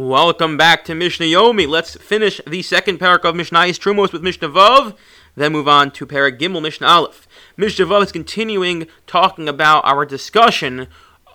Welcome back to Mishnah Yomi. Let's finish the second parak of Mishnah's Trumos with Mishnah Vav, then move on to parak Gimel Mishnah Aleph. Mishnah Vav is continuing talking about our discussion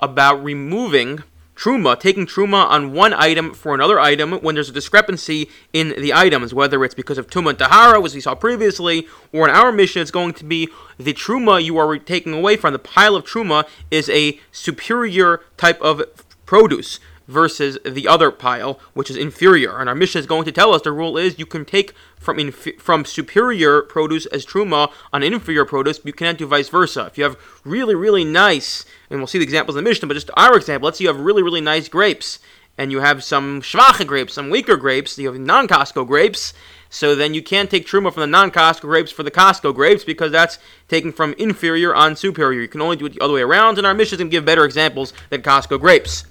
about removing truma, taking truma on one item for another item when there's a discrepancy in the items, whether it's because of tuma and tahara, as we saw previously, or in our Mishnah, it's going to be the truma you are taking away from the pile of truma is a superior type of produce versus the other pile, which is inferior. And our Mishnah is going to tell us the rule is you can take from from superior produce as truma on inferior produce, but you cannot do vice versa. If you have really really nice, and we'll see the examples in the Mishnah, but just our example, let's say you have really really nice grapes, and you have some schwache grapes, some weaker grapes, you have non-Costco grapes. So then you can't take truma from the non-Costco grapes for the Costco grapes because that's taken from inferior on superior. You can only do it the other way around, and our Mishnah is to give better examples than Costco grapes.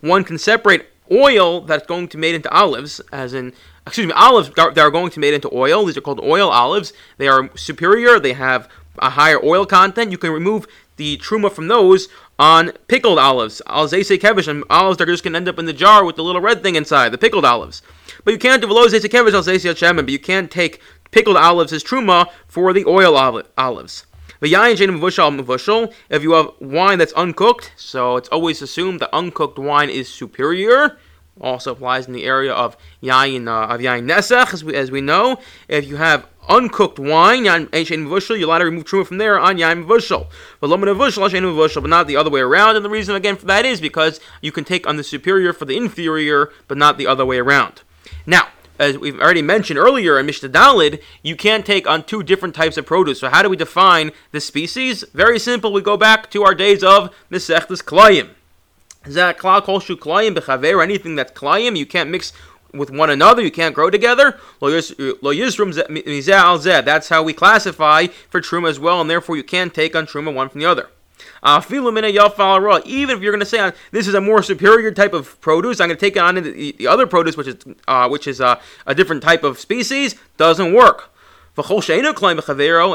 One can separate oil that's going to be made into olives, as in excuse me, olives that are going to be made into oil. These are called oil olives. They are superior. They have a higher oil content. You can remove the truma from those on pickled olives. Al zayse kevish and olives that are just going to end up in the jar with the little red thing inside, the pickled olives. But you can't do zayse kevish al zayse shemen. But you can't take pickled olives as truma for the oil olives. If you have wine that's uncooked, so it's always assumed that uncooked wine is superior. Also applies in the area of yain uh, of yain nesach, as we, as we know. If you have uncooked wine, you're allowed to remove truma from there on yain vushal, but not the other way around. And the reason again for that is because you can take on the superior for the inferior, but not the other way around. Now, as we've already mentioned earlier in Mishnah Dalid, you can't take on two different types of produce. So how do we define the species? Very simple. We go back to our days of Mesechtes Klayim. That klal kolshu klayim bechaver, anything that's klayim, you can't mix with one another, you can't grow together. That's how we classify for truma as well, and therefore you can't take on truma one from the other. Even if you're going to say uh, this is a more superior type of produce, I'm going to take it on the, the other produce, which is uh, which is uh, a different type of species, doesn't work. And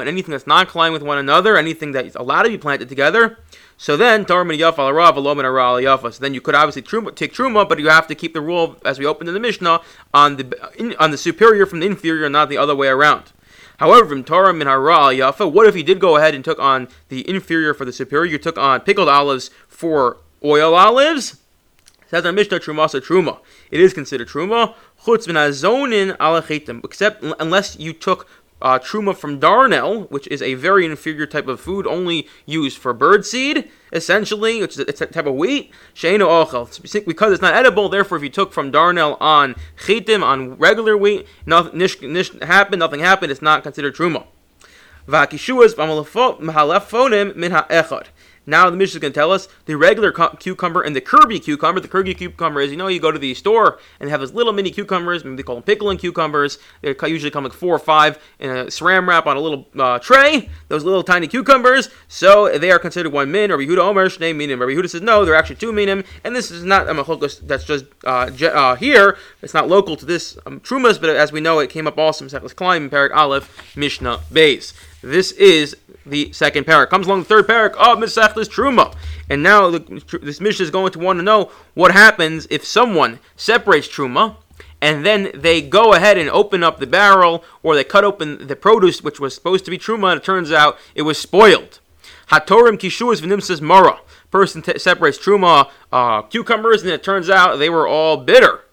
anything that's not klayim with one another, anything that's allowed to be planted together. So then, so then you could obviously take truma, but you have to keep the rule as we opened in the Mishnah on the on the superior from the inferior, not the other way around. However, from Torah min yafa, what if he did go ahead and took on the inferior for the superior? You took on pickled olives for oil olives. Says our Mishnah Trumasa Truma. It is considered Truma. Chutz min ala except unless you took uh, truma from darnel, which is a very inferior type of food, only used for bird seed, essentially, which is a, it's a type of wheat. Ochel. Because it's not edible, therefore, if you took from darnel on chitim, on regular wheat, nothing nish, nish happened, nothing happened, it's not considered truma. Vakishuas min ha'echad. Now the Mishnah is going to tell us the regular cu- cucumber and the Kirby cucumber. The Kirby cucumber is, you know, you go to the store and have those little mini cucumbers. Maybe they call them pickling cucumbers. They usually come like four or five in a saran wrap on a little uh, tray. Those little tiny cucumbers. So they are considered one min. Or Yehuda Omer Shnei minim. Rabbi Yehuda says no, they're actually two minim. And this is not a machlokas that's just uh, uh, here. It's not local to this um, trumas, but as we know, it came up also in Sechlas Klayim, Parak Aleph, Mishnah Beis. This is the second parak. Comes along the third parak of Mesechtes Truma. And now the, this Mishnah is going to want to know what happens if someone separates Truma and then they go ahead and open up the barrel or they cut open the produce which was supposed to be Truma and it turns out it was spoiled. Hatorim Kishuas V'nimsas Mara. Person t- separates Truma uh, cucumbers and it turns out they were all bitter.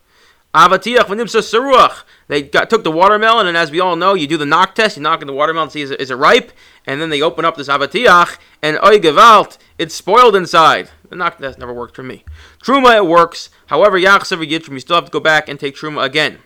Avatiach v'nimsa seruach. They got, took the watermelon, and as we all know, you do the knock test. You knock on the watermelon, see is it, is it ripe, and then they open up this avatiach, and oy gewalt, it's spoiled inside. The knock test never worked for me. Truma, it works. However, yachsev yitrum, you still have to go back and take truma again.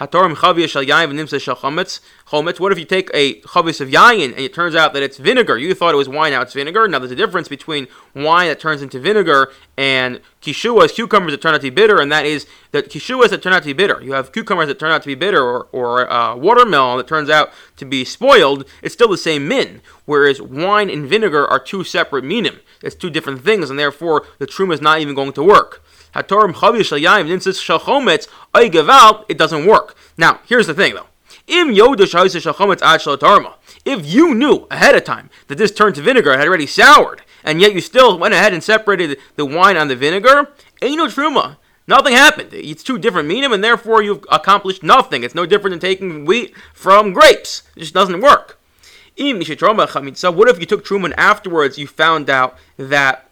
Hatorim chavia shal yain v'nimsa shal chometz. Chometz. What if you take a chavis of yain and it turns out that it's vinegar? You thought it was wine, now it's vinegar. Now there's a difference between wine that turns into vinegar and kishuas, cucumbers that turn out to be bitter, and that is that kishuas that turn out to be bitter. You have cucumbers that turn out to be bitter, or, or uh, watermelon that turns out to be spoiled. It's still the same min. Whereas wine and vinegar are two separate minim. It's two different things, and therefore the truma is not even going to work. Hatorim chavish shayayim ninsis shachometz ay it doesn't work. Now, here's the thing though. Im yodash shachometz ad If you knew ahead of time that this turned to vinegar, had already soured, and yet you still went ahead and separated the wine on the vinegar, ain't no truma. Nothing happened. It's two different minim, and therefore you've accomplished nothing. It's no different than taking wheat from grapes. It just doesn't work. What if you took truma and afterwards you found out that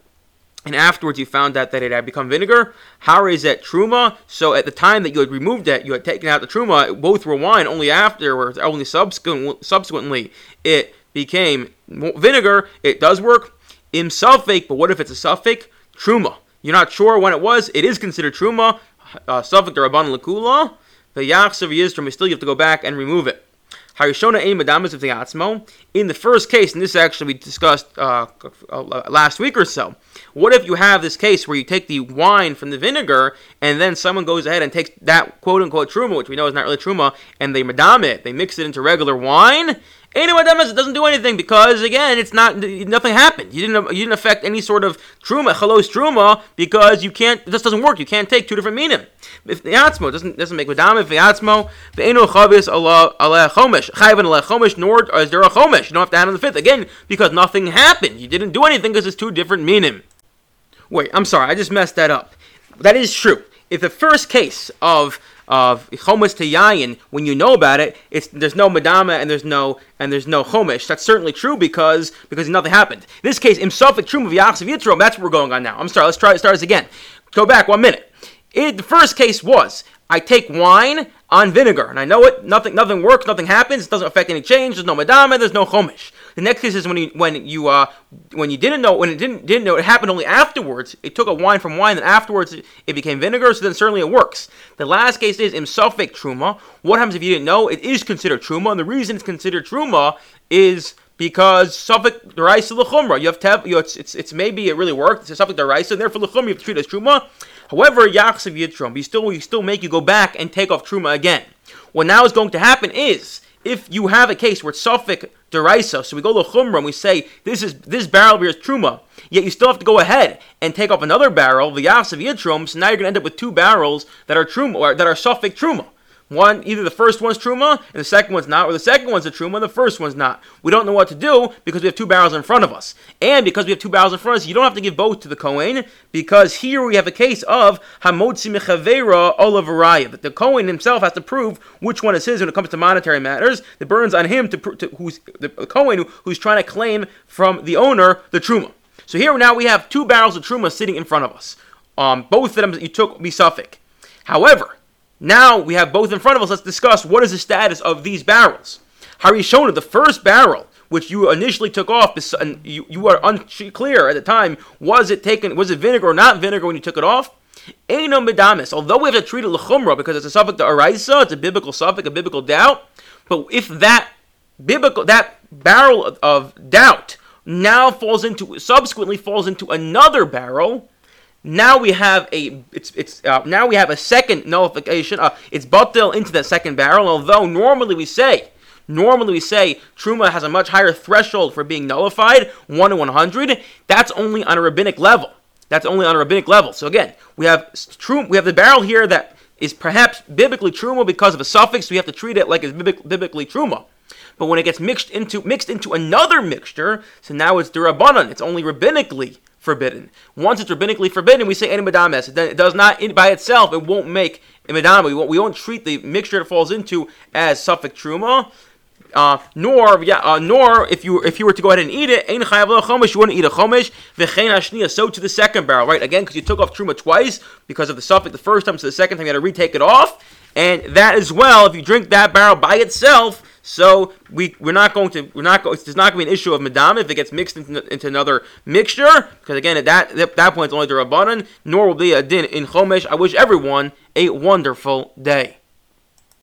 and afterwards you found out that it had become vinegar. How is that truma? So at the time that you had removed it, you had taken out the truma. Both were wine. Only afterwards, only subsequent, subsequently, it became vinegar. It does work in suffix, but what if it's a suffix? Truma. You're not sure when it was. It is considered truma. Uh, suffix rabban lekula. The yachsav yisdrum. Still, you have to go back and remove it. Harishona ein madamas of the atzmo. In the first case, and this actually we discussed uh, uh, last week or so. What if you have this case where you take the wine from the vinegar, and then someone goes ahead and takes that quote unquote truma, which we know is not really truma, and they madam it, they mix it into regular wine, it doesn't do anything because again, it's not nothing happened. You didn't you didn't affect any sort of truma, chalos truma, because you can't. This doesn't work. You can't take two different minim. If the atzmo doesn't doesn't make madam, if the atzmo the eno chavis Allah Allah chomish chayvan Allah chomish, nor is there a chomish. You don't have to add on the fifth again because nothing happened. You didn't do anything because it's two different minim. Wait, I'm sorry, I just messed that up. That is true. If the first case of of chomish to yayin, when you know about it, it's there's no madama and there's no and there's no chomish. That's certainly true because because nothing happened. In this case, imsofik truma v'yachsav yitrom. That's what we're going on now. I'm sorry. Let's try start this again. Go back one minute. It, the first case was I take wine on vinegar, and I know it. Nothing, nothing works. Nothing happens. It doesn't affect any change. There's no madama. There's no chomish. The next case is when you when you uh when you didn't know when it didn't didn't know it happened only afterwards. It took a wine from wine, and afterwards it became vinegar. So then certainly it works. The last case is imsofik truma. What happens if you didn't know? It is considered truma, and the reason it's considered truma is because suffix deraisa lechumra. You have to have you know, it's, it's it's maybe it really worked. It's a suffix deraisa, and therefore lechumra you have to treat as truma. However, yachsav yitrom, you still you still make you go back and take off truma again. What now is going to happen is if you have a case where it's deraisa, so we go to chumra and we say this is this barrel here is truma, yet you still have to go ahead and take off another barrel, the yasav yitrom. So now you're going to end up with two barrels that are truma or that are suffix truma. One, either the first one's truma and the second one's not, or the second one's a truma and the first one's not. We don't know what to do because we have two barrels in front of us. And because we have two barrels in front of us, you don't have to give both to the Kohen because here we have a case of Hamotzi Mechavera Olavaraya. That the Kohen himself has to prove which one is his when it comes to monetary matters. It burns on him to, to who's the Kohen who's trying to claim from the owner the truma. So here now we have two barrels of truma sitting in front of us. Um, both of them you took misafik. However, now we have both in front of us. Let's discuss what is the status of these barrels. Harishona, the first barrel, which you initially took off, you, you were unclear at the time, was it taken, was it vinegar or not vinegar when you took it off? Eino medamis. Although we have to treat it lechumra because it's a suffix to araisa, it's a biblical suffix, a biblical doubt. But if that biblical, that barrel of, of doubt now falls into, subsequently falls into another barrel, now we have a it's it's uh, now we have a second nullification. Uh, it's batil into that second barrel. Although normally we say normally we say truma has a much higher threshold for being nullified, one to one hundred. That's only on a rabbinic level. That's only on a rabbinic level. So again, we have true. We have the barrel here that is perhaps biblically truma because of a suffix. So we have to treat it like it's biblically truma. But when it gets mixed into mixed into another mixture, so now it's durabanan. It's only rabbinically forbidden. Once it's rabbinically forbidden, we say enimadames. Then it does not by itself. It won't make imidama. We won't, we won't treat the mixture it falls into as suffix truma. Uh, nor yeah, uh, nor if you if you were to go ahead and eat it, ein chayav chomish, you wouldn't eat a chomish. V'chein ashniya, so to the second barrel, right? Again, because you took off truma twice because of the suffix the first time, so the second time you had to retake it off, and that as well. If you drink that barrel by itself, so we we're not going to we're not going. There's not going to be an issue of madam if it gets mixed into, into another mixture because again at that at that point it's only the rabbanon. Nor will be a din in chomesh. I wish everyone a wonderful day.